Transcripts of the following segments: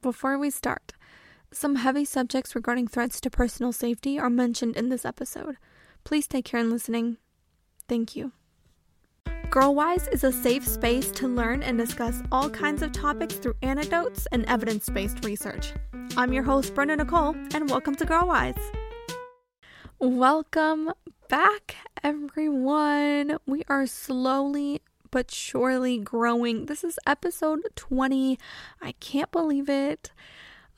before we start, some heavy subjects regarding threats to personal safety are mentioned in this episode. Please take care in listening. Thank you. Girlwise is a safe space to learn and discuss all kinds of topics through anecdotes and evidence based research. I'm your host, Brenda Nicole, and welcome to Girlwise. Welcome back, everyone. We are slowly but surely growing. This is episode 20. I can't believe it.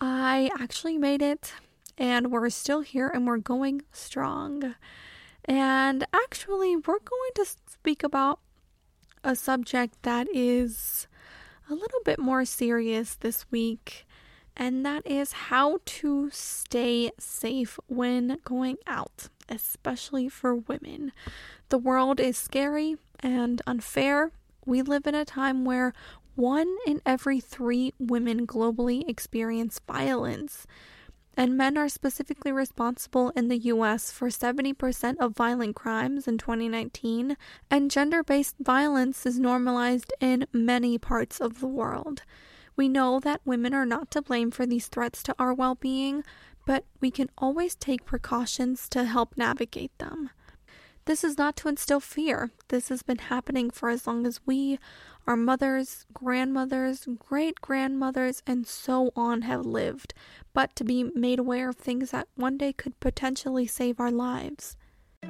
I actually made it, and we're still here and we're going strong. And actually, we're going to speak about a subject that is a little bit more serious this week, and that is how to stay safe when going out, especially for women. The world is scary and unfair. We live in a time where one in every three women globally experience violence and men are specifically responsible in the US for 70% of violent crimes in 2019, and gender based violence is normalized in many parts of the world. We know that women are not to blame for these threats to our well being, but we can always take precautions to help navigate them. This is not to instill fear. This has been happening for as long as we, our mothers, grandmothers, great grandmothers, and so on have lived, but to be made aware of things that one day could potentially save our lives.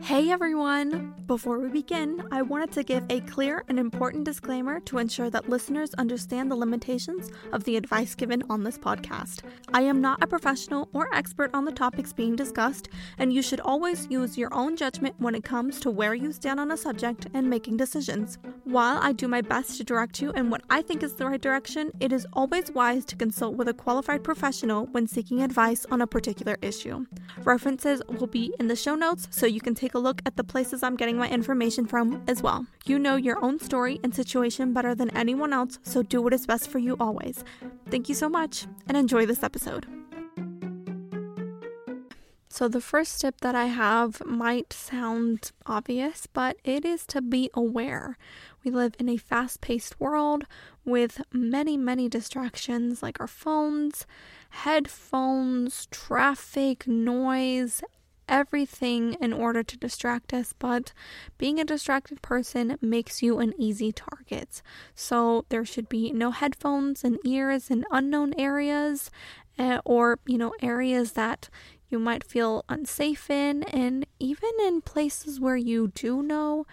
Hey everyone! Before we begin, I wanted to give a clear and important disclaimer to ensure that listeners understand the limitations of the advice given on this podcast. I am not a professional or expert on the topics being discussed, and you should always use your own judgment when it comes to where you stand on a subject and making decisions. While I do my best to direct you in what I think is the right direction, it is always wise to consult with a qualified professional when seeking advice on a particular issue. References will be in the show notes so you can take a look at the places I'm getting my information from as well. You know your own story and situation better than anyone else, so do what is best for you always. Thank you so much and enjoy this episode. So, the first tip that I have might sound obvious, but it is to be aware. We live in a fast paced world with many, many distractions like our phones, headphones, traffic, noise, everything in order to distract us, but being a distracted person makes you an easy target. So there should be no headphones and ears in unknown areas uh, or, you know, areas that you might feel unsafe in, and even in places where you do know,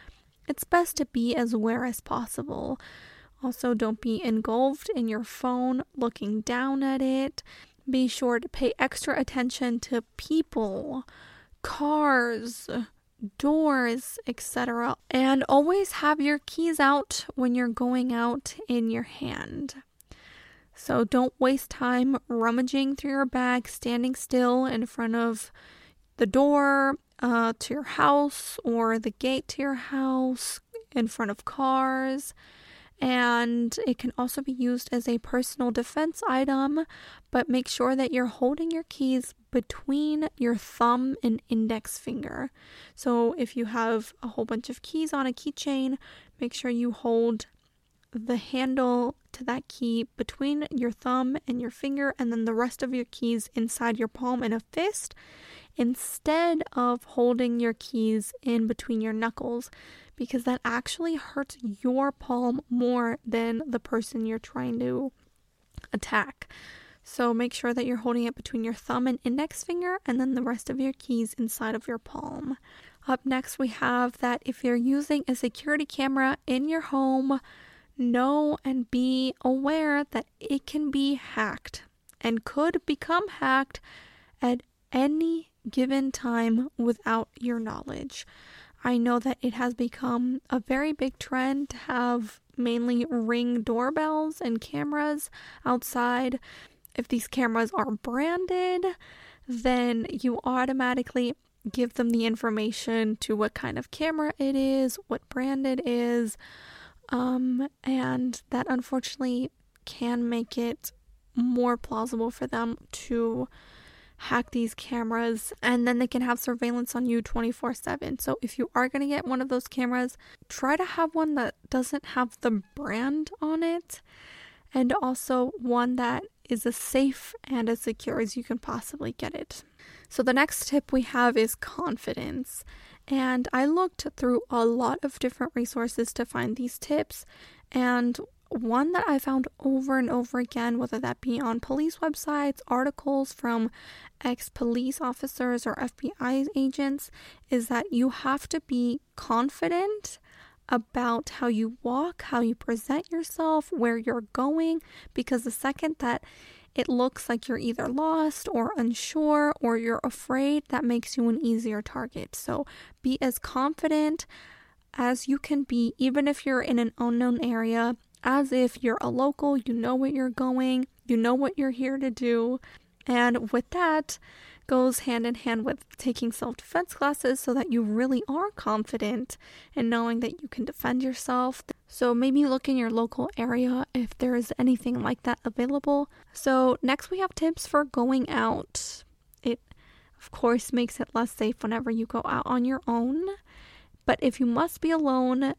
it's best to be as aware as possible. Also, don't be engulfed in your phone looking down at it. Be sure to pay extra attention to people cars, doors, etc. And always have your keys out when you're going out in your hand. So don't waste time rummaging through your bag, standing still in front of the door uh, to your house or the gate to your house, in front of cars and it can also be used as a personal defense item, but make sure that you're holding your keys between your thumb and index finger. So if you have a whole bunch of keys on a keychain, make sure you hold the handle to that key between your thumb and your finger, and then the rest of your keys inside your palm in a fist instead of holding your keys in between your knuckles because that actually hurts your palm more than the person you're trying to attack. So make sure that you're holding it between your thumb and index finger and then the rest of your keys inside of your palm. Up next, we have that if you're using a security camera in your home, know and be aware that it can be hacked and could become hacked at any given time without your knowledge. I know that it has become a very big trend to have mainly ring doorbells and cameras outside. If these cameras are branded, then you automatically give them the information to what kind of camera it is, what brand it is, um, and that unfortunately can make it more plausible for them to hack these cameras and then they can have surveillance on you 24 7. So if you are going to get one of those cameras, try to have one that doesn't have the brand on it and also one that is as safe and as secure as you can possibly get it. So, the next tip we have is confidence. And I looked through a lot of different resources to find these tips. And one that I found over and over again, whether that be on police websites, articles from ex police officers or FBI agents, is that you have to be confident about how you walk, how you present yourself, where you're going, because the second that it looks like you're either lost or unsure or you're afraid, that makes you an easier target. So be as confident as you can be, even if you're in an unknown area, as if you're a local, you know what you're going, you know what you're here to do. And with that, goes hand in hand with taking self defense classes so that you really are confident in knowing that you can defend yourself. So maybe look in your local area if there is anything like that available. So, next we have tips for going out. It, of course, makes it less safe whenever you go out on your own. But if you must be alone,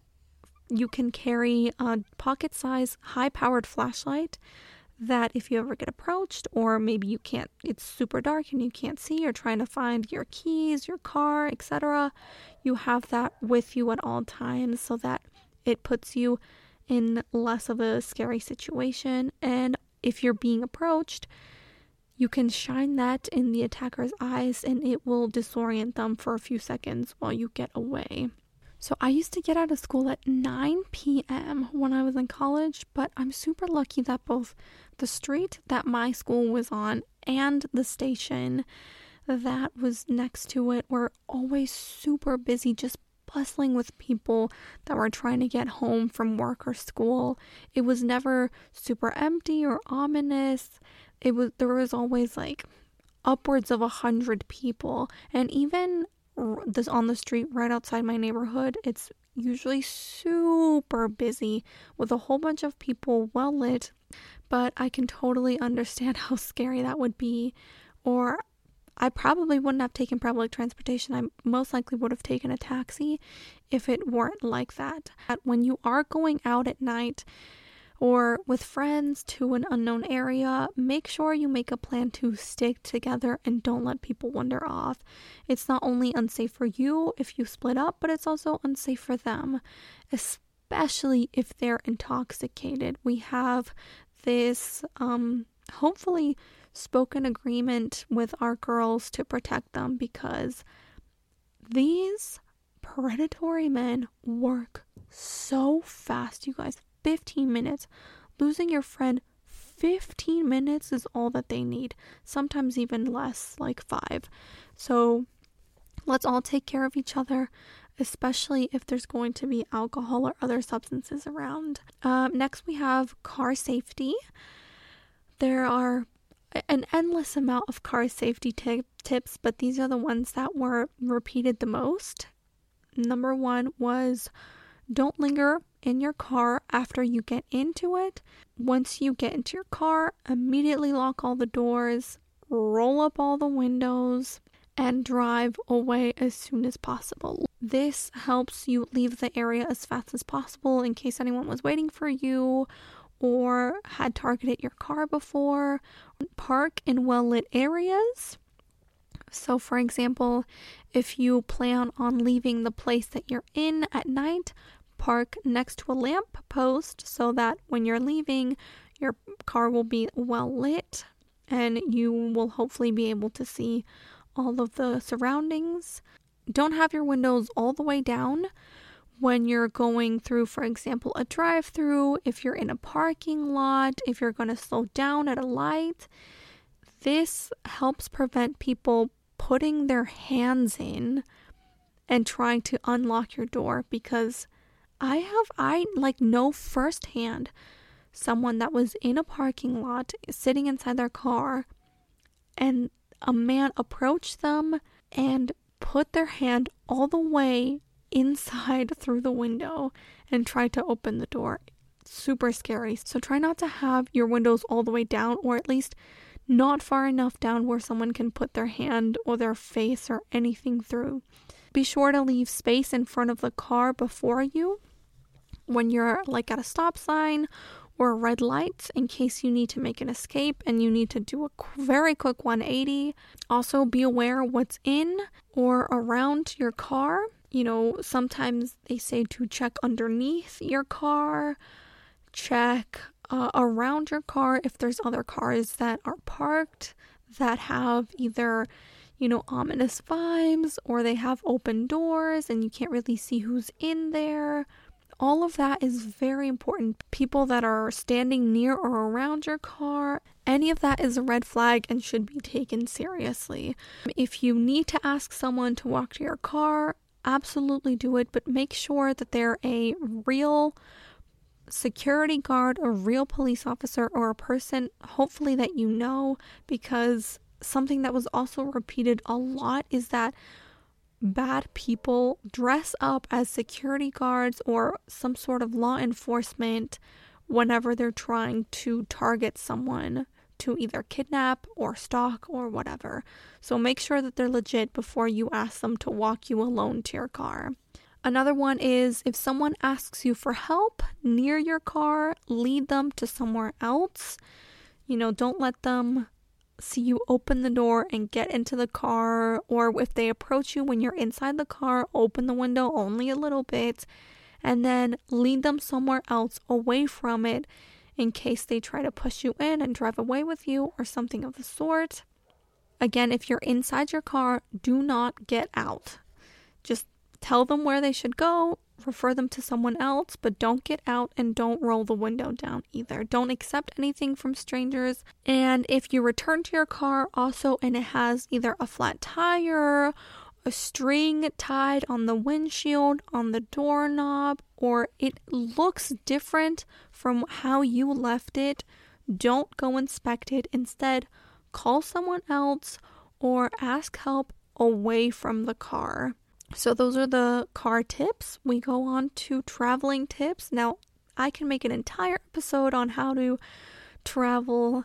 you can carry a pocket size, high powered flashlight that if you ever get approached, or maybe you can't, it's super dark and you can't see, you're trying to find your keys, your car, etc., you have that with you at all times so that it puts you in less of a scary situation. And if you're being approached, you can shine that in the attacker's eyes and it will disorient them for a few seconds while you get away. So I used to get out of school at 9 p.m. when I was in college, but I'm super lucky that both the street that my school was on and the station that was next to it were always super busy, just bustling with people that were trying to get home from work or school. It was never super empty or ominous. It was there was always like upwards of a hundred people, and even this on the street right outside my neighborhood. It's usually super busy with a whole bunch of people well lit, but I can totally understand how scary that would be. Or I probably wouldn't have taken public transportation. I most likely would have taken a taxi if it weren't like that. But when you are going out at night, or with friends to an unknown area, make sure you make a plan to stick together and don't let people wander off. It's not only unsafe for you if you split up, but it's also unsafe for them, especially if they're intoxicated. We have this, um, hopefully, spoken agreement with our girls to protect them because these predatory men work so fast, you guys. 15 minutes. Losing your friend 15 minutes is all that they need, sometimes even less, like five. So let's all take care of each other, especially if there's going to be alcohol or other substances around. Um, next, we have car safety. There are an endless amount of car safety t- tips, but these are the ones that were repeated the most. Number one was don't linger in your car after you get into it. Once you get into your car, immediately lock all the doors, roll up all the windows, and drive away as soon as possible. This helps you leave the area as fast as possible in case anyone was waiting for you or had targeted your car before. Park in well lit areas. So, for example, if you plan on leaving the place that you're in at night, park next to a lamp post so that when you're leaving, your car will be well lit and you will hopefully be able to see all of the surroundings. Don't have your windows all the way down when you're going through, for example, a drive through, if you're in a parking lot, if you're going to slow down at a light. This helps prevent people putting their hands in and trying to unlock your door because I have I like know firsthand someone that was in a parking lot sitting inside their car and a man approached them and put their hand all the way inside through the window and tried to open the door. Super scary. So try not to have your windows all the way down or at least not far enough down where someone can put their hand or their face or anything through. Be sure to leave space in front of the car before you when you're like at a stop sign or a red lights in case you need to make an escape and you need to do a very quick 180. Also, be aware what's in or around your car. You know, sometimes they say to check underneath your car, check uh, around your car if there's other cars that are parked that have either you know, ominous vibes or they have open doors and you can't really see who's in there. All of that is very important. People that are standing near or around your car, any of that is a red flag and should be taken seriously. If you need to ask someone to walk to your car, absolutely do it, but make sure that they're a real security guard, a real police officer, or a person, hopefully, that you know, because something that was also repeated a lot is that bad people dress up as security guards or some sort of law enforcement whenever they're trying to target someone to either kidnap or stalk or whatever. So make sure that they're legit before you ask them to walk you alone to your car. Another one is if someone asks you for help near your car, lead them to somewhere else. You know, don't let them see you open the door and get into the car, or if they approach you when you're inside the car, open the window only a little bit and then lead them somewhere else away from it in case they try to push you in and drive away with you or something of the sort. Again, if you're inside your car, do not get out. Tell them where they should go refer them to someone else, but don't get out and don't roll the window down either. Don't accept anything from strangers. And if you return to your car also and it has either a flat tire, a string tied on the windshield, on the doorknob, or it looks different from how you left it, don't go inspect it. Instead, call someone else or ask help away from the car. So, those are the car tips. We go on to traveling tips. Now, I can make an entire episode on how to travel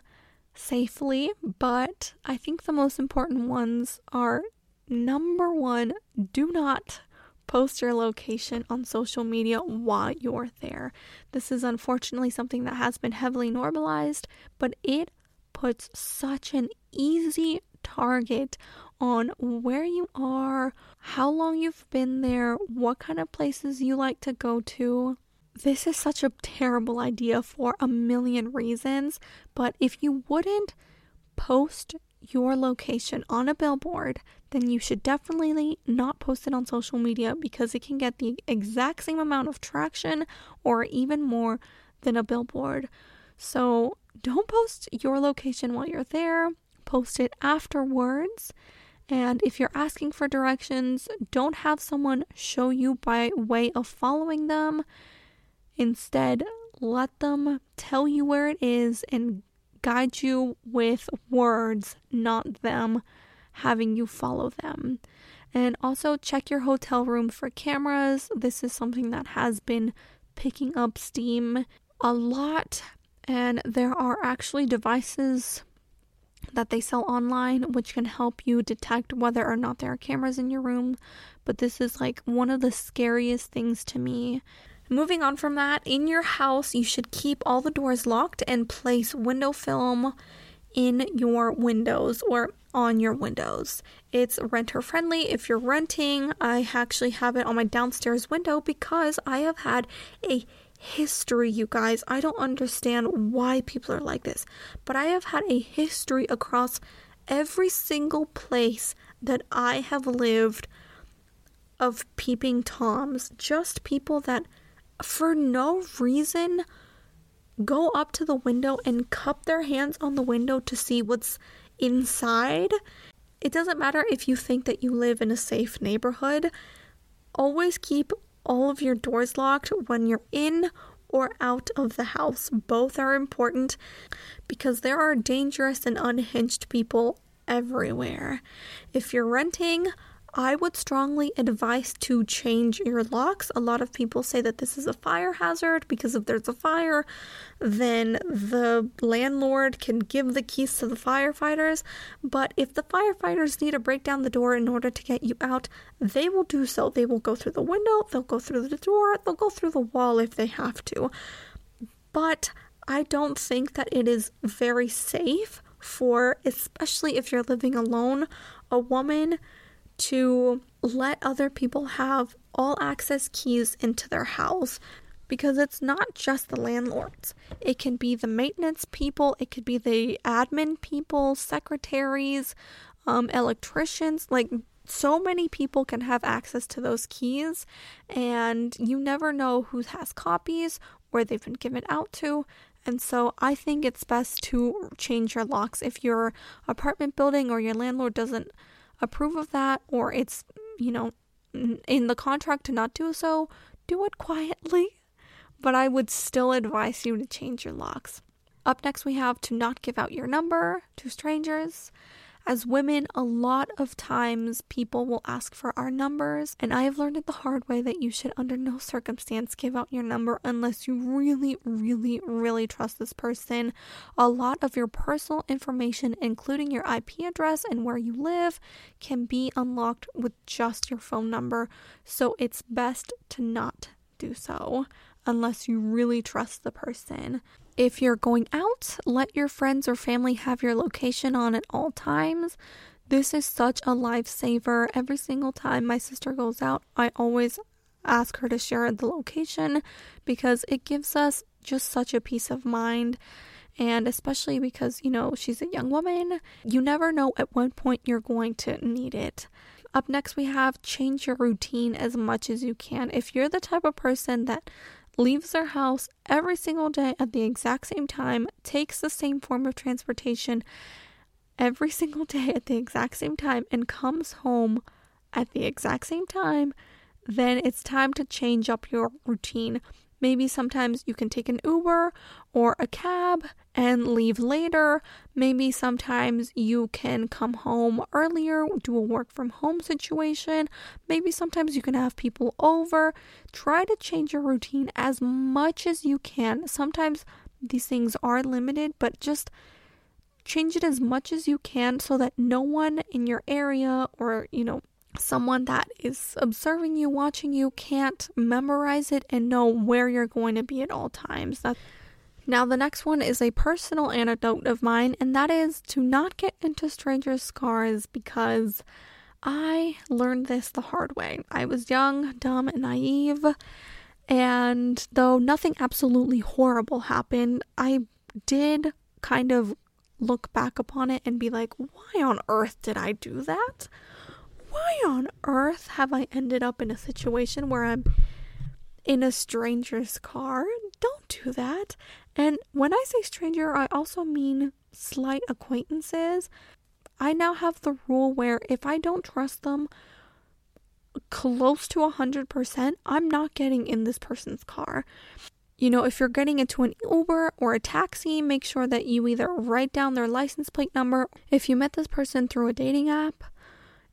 safely, but I think the most important ones are number one, do not post your location on social media while you're there. This is unfortunately something that has been heavily normalized, but it puts such an easy target on where you are, how long you've been there, what kind of places you like to go to. This is such a terrible idea for a million reasons, but if you wouldn't post your location on a billboard, then you should definitely not post it on social media because it can get the exact same amount of traction or even more than a billboard. So don't post your location while you're there, post it afterwards. And if you're asking for directions, don't have someone show you by way of following them. Instead, let them tell you where it is and guide you with words, not them having you follow them. And also check your hotel room for cameras. This is something that has been picking up steam a lot. And there are actually devices that they sell online, which can help you detect whether or not there are cameras in your room. But this is like one of the scariest things to me. Moving on from that, in your house, you should keep all the doors locked and place window film in your windows or on your windows. It's renter friendly. If you're renting, I actually have it on my downstairs window because I have had a history, you guys. I don't understand why people are like this, but I have had a history across every single place that I have lived of peeping toms. Just people that, for no reason, go up to the window and cup their hands on the window to see what's inside. It doesn't matter if you think that you live in a safe neighborhood. Always keep all of your doors locked when you're in or out of the house. Both are important because there are dangerous and unhinged people everywhere. If you're renting, I would strongly advise to change your locks. A lot of people say that this is a fire hazard because if there's a fire, then the landlord can give the keys to the firefighters. But if the firefighters need to break down the door in order to get you out, they will do so. They will go through the window, they'll go through the door, they'll go through the wall if they have to. But I don't think that it is very safe for, especially if you're living alone, a woman to let other people have all access keys into their house because it's not just the landlords. It can be the maintenance people, it could be the admin people, secretaries, um, electricians. Like, so many people can have access to those keys, and you never know who has copies, where they've been given out to. And so I think it's best to change your locks if your apartment building or your landlord doesn't approve of that, or it's, you know, in the contract to not do so, do it quietly but I would still advise you to change your locks. Up next, we have to not give out your number to strangers. As women, a lot of times people will ask for our numbers, and I have learned it the hard way that you should, under no circumstance, give out your number unless you really, really, really trust this person. A lot of your personal information, including your IP address and where you live, can be unlocked with just your phone number, so it's best to not do so unless you really trust the person. If you're going out, let your friends or family have your location on at all times. This is such a lifesaver. Every single time my sister goes out, I always ask her to share the location because it gives us just such a peace of mind. And especially because, you know, she's a young woman, you never know at what point you're going to need it. Up next, we have change your routine as much as you can. If you're the type of person that leaves their house every single day at the exact same time, takes the same form of transportation every single day at the exact same time, and comes home at the exact same time, then it's time to change up your routine. Maybe sometimes you can take an Uber or a cab and leave later. Maybe sometimes you can come home earlier, do a work from home situation. Maybe sometimes you can have people over. Try to change your routine as much as you can. Sometimes these things are limited, but just change it as much as you can so that no one in your area or, you know, someone that is observing you, watching you, can't memorize it and know where you're going to be at all times. That now, the next one is a personal anecdote of mine, and that is to not get into strangers' cars because I learned this the hard way. I was young, dumb, and naive, and though nothing absolutely horrible happened, I did kind of look back upon it and be like, why on earth did I do that? Why on earth have I ended up in a situation where I'm in a stranger's car? Don't do that. And when I say stranger, I also mean slight acquaintances. I now have the rule where if I don't trust them close to 100%, I'm not getting in this person's car. You know, if you're getting into an Uber or a taxi, make sure that you either write down their license plate number. If you met this person through a dating app,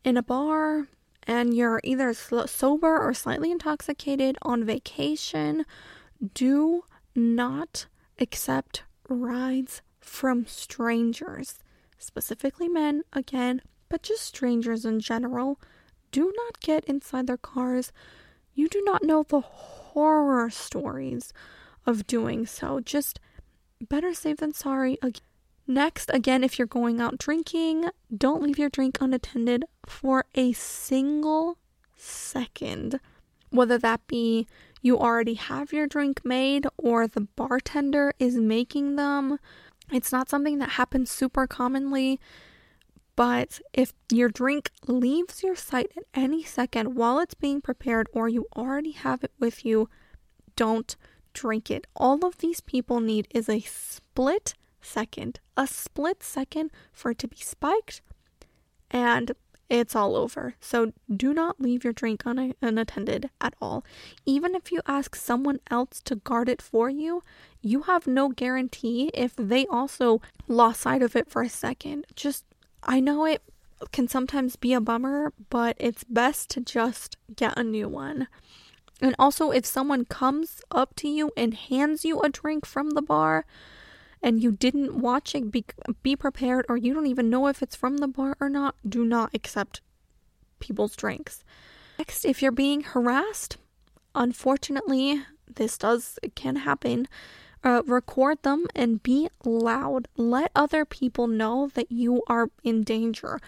in a bar and you're either sober or slightly intoxicated on vacation, do not accept rides from strangers, specifically men again, but just strangers in general. Do not get inside their cars. You do not know the horror stories of doing so. Just better safe than sorry. Next, again, if you're going out drinking, don't leave your drink unattended for a single second. Whether that be you already have your drink made or the bartender is making them. It's not something that happens super commonly, but if your drink leaves your sight at any second while it's being prepared or you already have it with you, don't drink it. All of these people need is a split second, a split second for it to be spiked, and it's all over. So do not leave your drink un- unattended at all. Even if you ask someone else to guard it for you, you have no guarantee if they also lost sight of it for a second. Just, I know it can sometimes be a bummer, but it's best to just get a new one. And also, if someone comes up to you and hands you a drink from the bar, and you didn't watch it, be, be prepared, or you don't even know if it's from the bar or not, do not accept people's drinks. Next, if you're being harassed, unfortunately, this does, it can happen. uh, record them and be loud. Let other people know that you are in danger.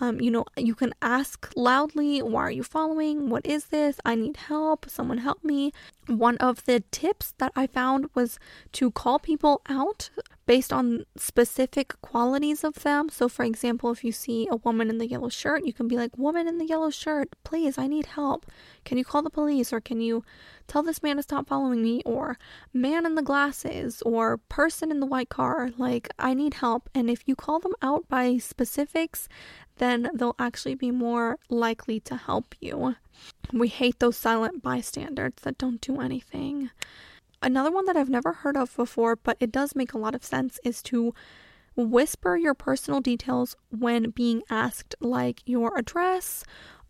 Um, you know, you can ask loudly, Why are you following? What is this? I need help. Someone help me. One of the tips that I found was to call people out based on specific qualities of them. So, for example, if you see a woman in the yellow shirt, you can be like, Woman in the yellow shirt, please, I need help. Can you call the police? Or can you tell this man to stop following me? Or man in the glasses? Or person in the white car, like, I need help. And if you call them out by specifics, then they'll actually be more likely to help you. We hate those silent bystanders that don't do anything. Another one that I've never heard of before, but it does make a lot of sense, is to whisper your personal details when being asked, like your address,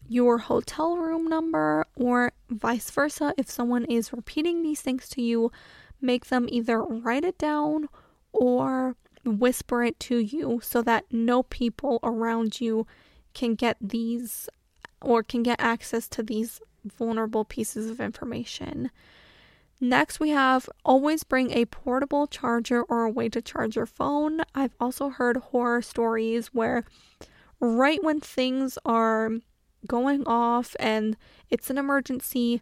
your hotel room number, or vice versa. If someone is repeating these things to you, make them either write it down or whisper it to you so that no people around you can get these or can get access to these vulnerable pieces of information. Next, we have always bring a portable charger or a way to charge your phone. I've also heard horror stories where, right when things are going off and it's an emergency,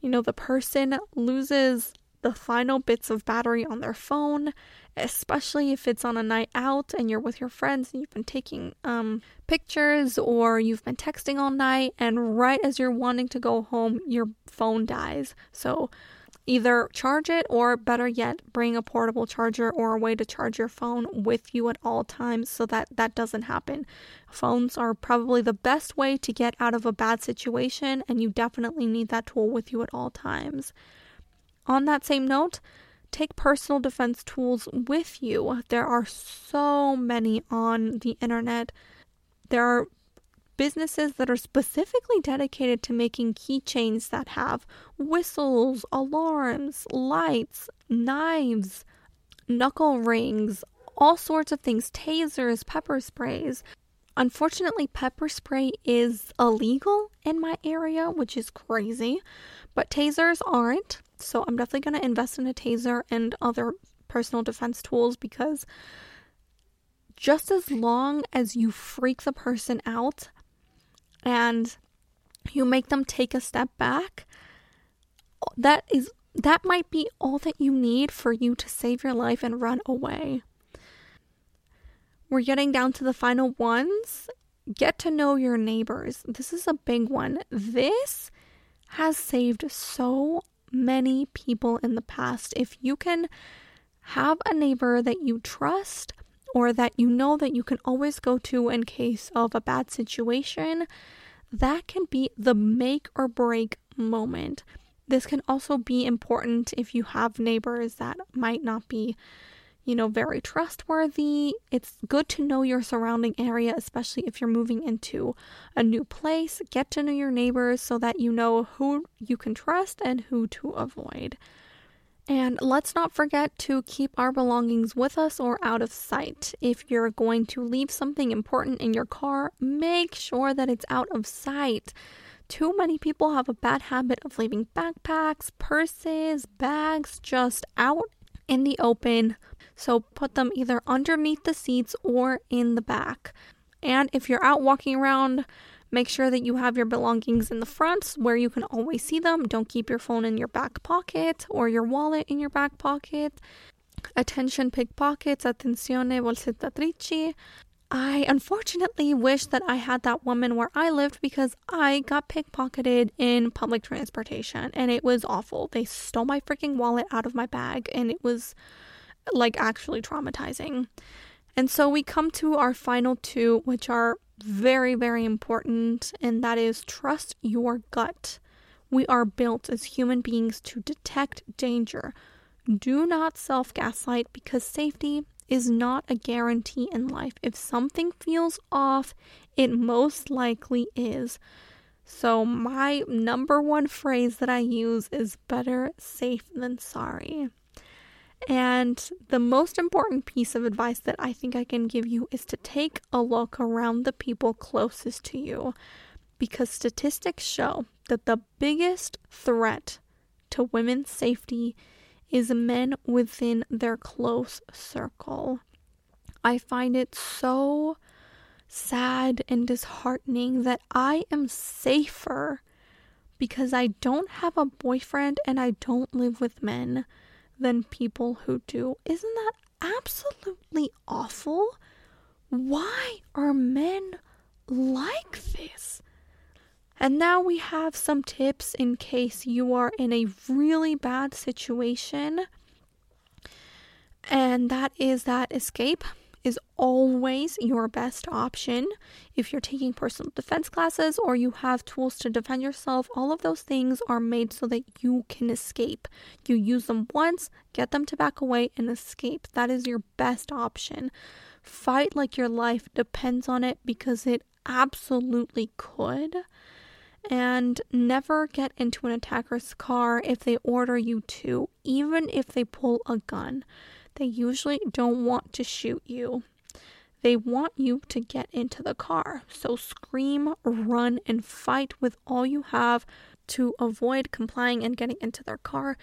you know, the person loses the final bits of battery on their phone, especially if it's on a night out and you're with your friends and you've been taking um, pictures or you've been texting all night, and right as you're wanting to go home, your phone dies. So, Either charge it or better yet, bring a portable charger or a way to charge your phone with you at all times so that that doesn't happen. Phones are probably the best way to get out of a bad situation, and you definitely need that tool with you at all times. On that same note, take personal defense tools with you. There are so many on the internet. There are businesses that are specifically dedicated to making keychains that have whistles, alarms, lights, knives, knuckle rings, all sorts of things, tasers, pepper sprays. Unfortunately, pepper spray is illegal in my area, which is crazy, but tasers aren't. So I'm definitely going to invest in a taser and other personal defense tools because just as long as you freak the person out, and you make them take a step back, that is that might be all that you need for you to save your life and run away. We're getting down to the final ones. Get to know your neighbors. This is a big one. This has saved so many people in the past. If you can have a neighbor that you trust or that you know that you can always go to in case of a bad situation, that can be the make or break moment. This can also be important if you have neighbors that might not be, you know, very trustworthy. It's good to know your surrounding area, especially if you're moving into a new place. Get to know your neighbors so that you know who you can trust and who to avoid. And let's not forget to keep our belongings with us or out of sight. If you're going to leave something important in your car, make sure that it's out of sight. Too many people have a bad habit of leaving backpacks, purses, bags just out in the open. So put them either underneath the seats or in the back. And if you're out walking around, Make sure that you have your belongings in the front where you can always see them. Don't keep your phone in your back pocket or your wallet in your back pocket. Attention pickpockets, attenzione borseggiatrici. I unfortunately wish that I had that woman where I lived because I got pickpocketed in public transportation and it was awful. They stole my freaking wallet out of my bag and it was like actually traumatizing. And so we come to our final two, which are very, very important, and that is trust your gut. We are built as human beings to detect danger. Do not self gaslight because safety is not a guarantee in life. If something feels off, it most likely is. So, my number one phrase that I use is better safe than sorry. And the most important piece of advice that I think I can give you is to take a look around the people closest to you because statistics show that the biggest threat to women's safety is men within their close circle. I find it so sad and disheartening that I am safer because I don't have a boyfriend and I don't live with men than people who do. Isn't that absolutely awful? Why are men like this? And now we have some tips in case you are in a really bad situation. And that is that escape is always your best option. If you're taking personal defense classes or you have tools to defend yourself, all of those things are made so that you can escape. You use them once, get them to back away, and escape. That is your best option. Fight like your life depends on it because it absolutely could. And never get into an attacker's car if they order you to, even if they pull a gun. They usually don't want to shoot you. They want you to get into the car. So scream, run, and fight with all you have to avoid complying and getting into their car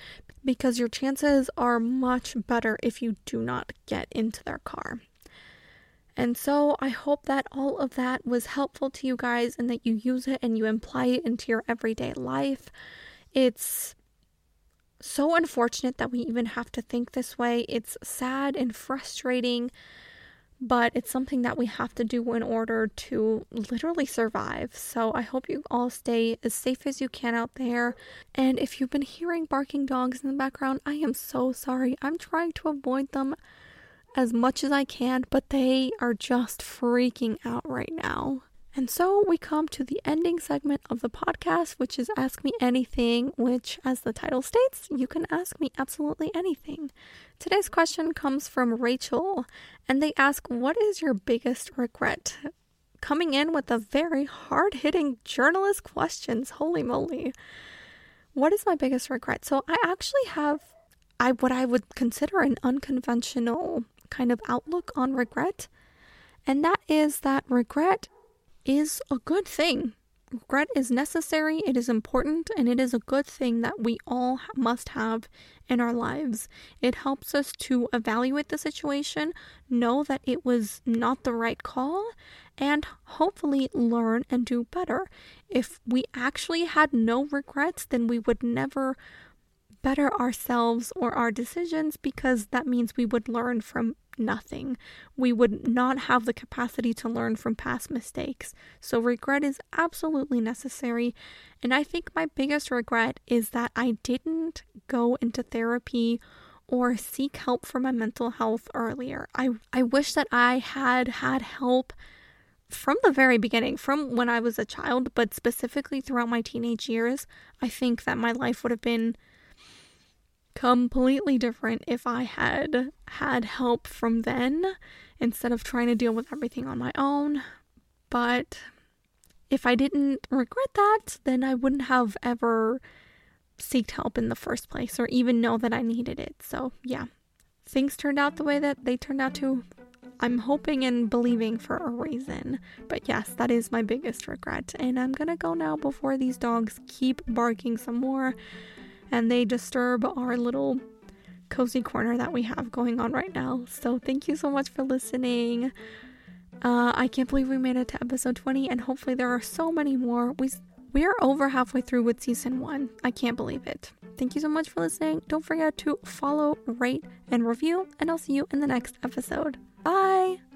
because your chances are much better if you do not get into their car. And so I hope that all of that was helpful to you guys and that you use it and you apply it into your everyday life. It's so unfortunate that we even have to think this way. It's sad and frustrating, but it's something that we have to do in order to literally survive. So I hope you all stay as safe as you can out there. And if you've been hearing barking dogs in the background, I am so sorry. I'm trying to avoid them as much as I can, but they are just freaking out right now. And so we come to the ending segment of the podcast, which is Ask Me Anything, which, as the title states, you can ask me absolutely anything. Today's question comes from Rachel, and they ask, What is your biggest regret? Coming in with a very hard hitting journalist questions. Holy moly. What is my biggest regret? So I actually have I what I would consider an unconventional kind of outlook on regret. And that is that regret is a good thing. Regret is necessary, it is important, and it is a good thing that we all must have in our lives. It helps us to evaluate the situation, know that it was not the right call, and hopefully learn and do better. If we actually had no regrets, then we would never better ourselves or our decisions because that means we would learn from nothing. We would not have the capacity to learn from past mistakes. So, regret is absolutely necessary. And I think my biggest regret is that I didn't go into therapy or seek help for my mental health earlier. I, I wish that I had had help from the very beginning, from when I was a child, but specifically throughout my teenage years. I think that my life would have been completely different if I had had help from then instead of trying to deal with everything on my own. But if I didn't regret that, then I wouldn't have ever seeked help in the first place or even know that I needed it. So, yeah, things turned out the way that they turned out to. I'm hoping and believing for a reason. But yes, that is my biggest regret. And I'm gonna go now before these dogs keep barking some more and they disturb our little cozy corner that we have going on right now. So thank you so much for listening. Uh, I can't believe we made it to episode 20, and hopefully there are so many more. We we are over halfway through with season one. I can't believe it. Thank you so much for listening. Don't forget to follow, rate, and review, and I'll see you in the next episode. Bye.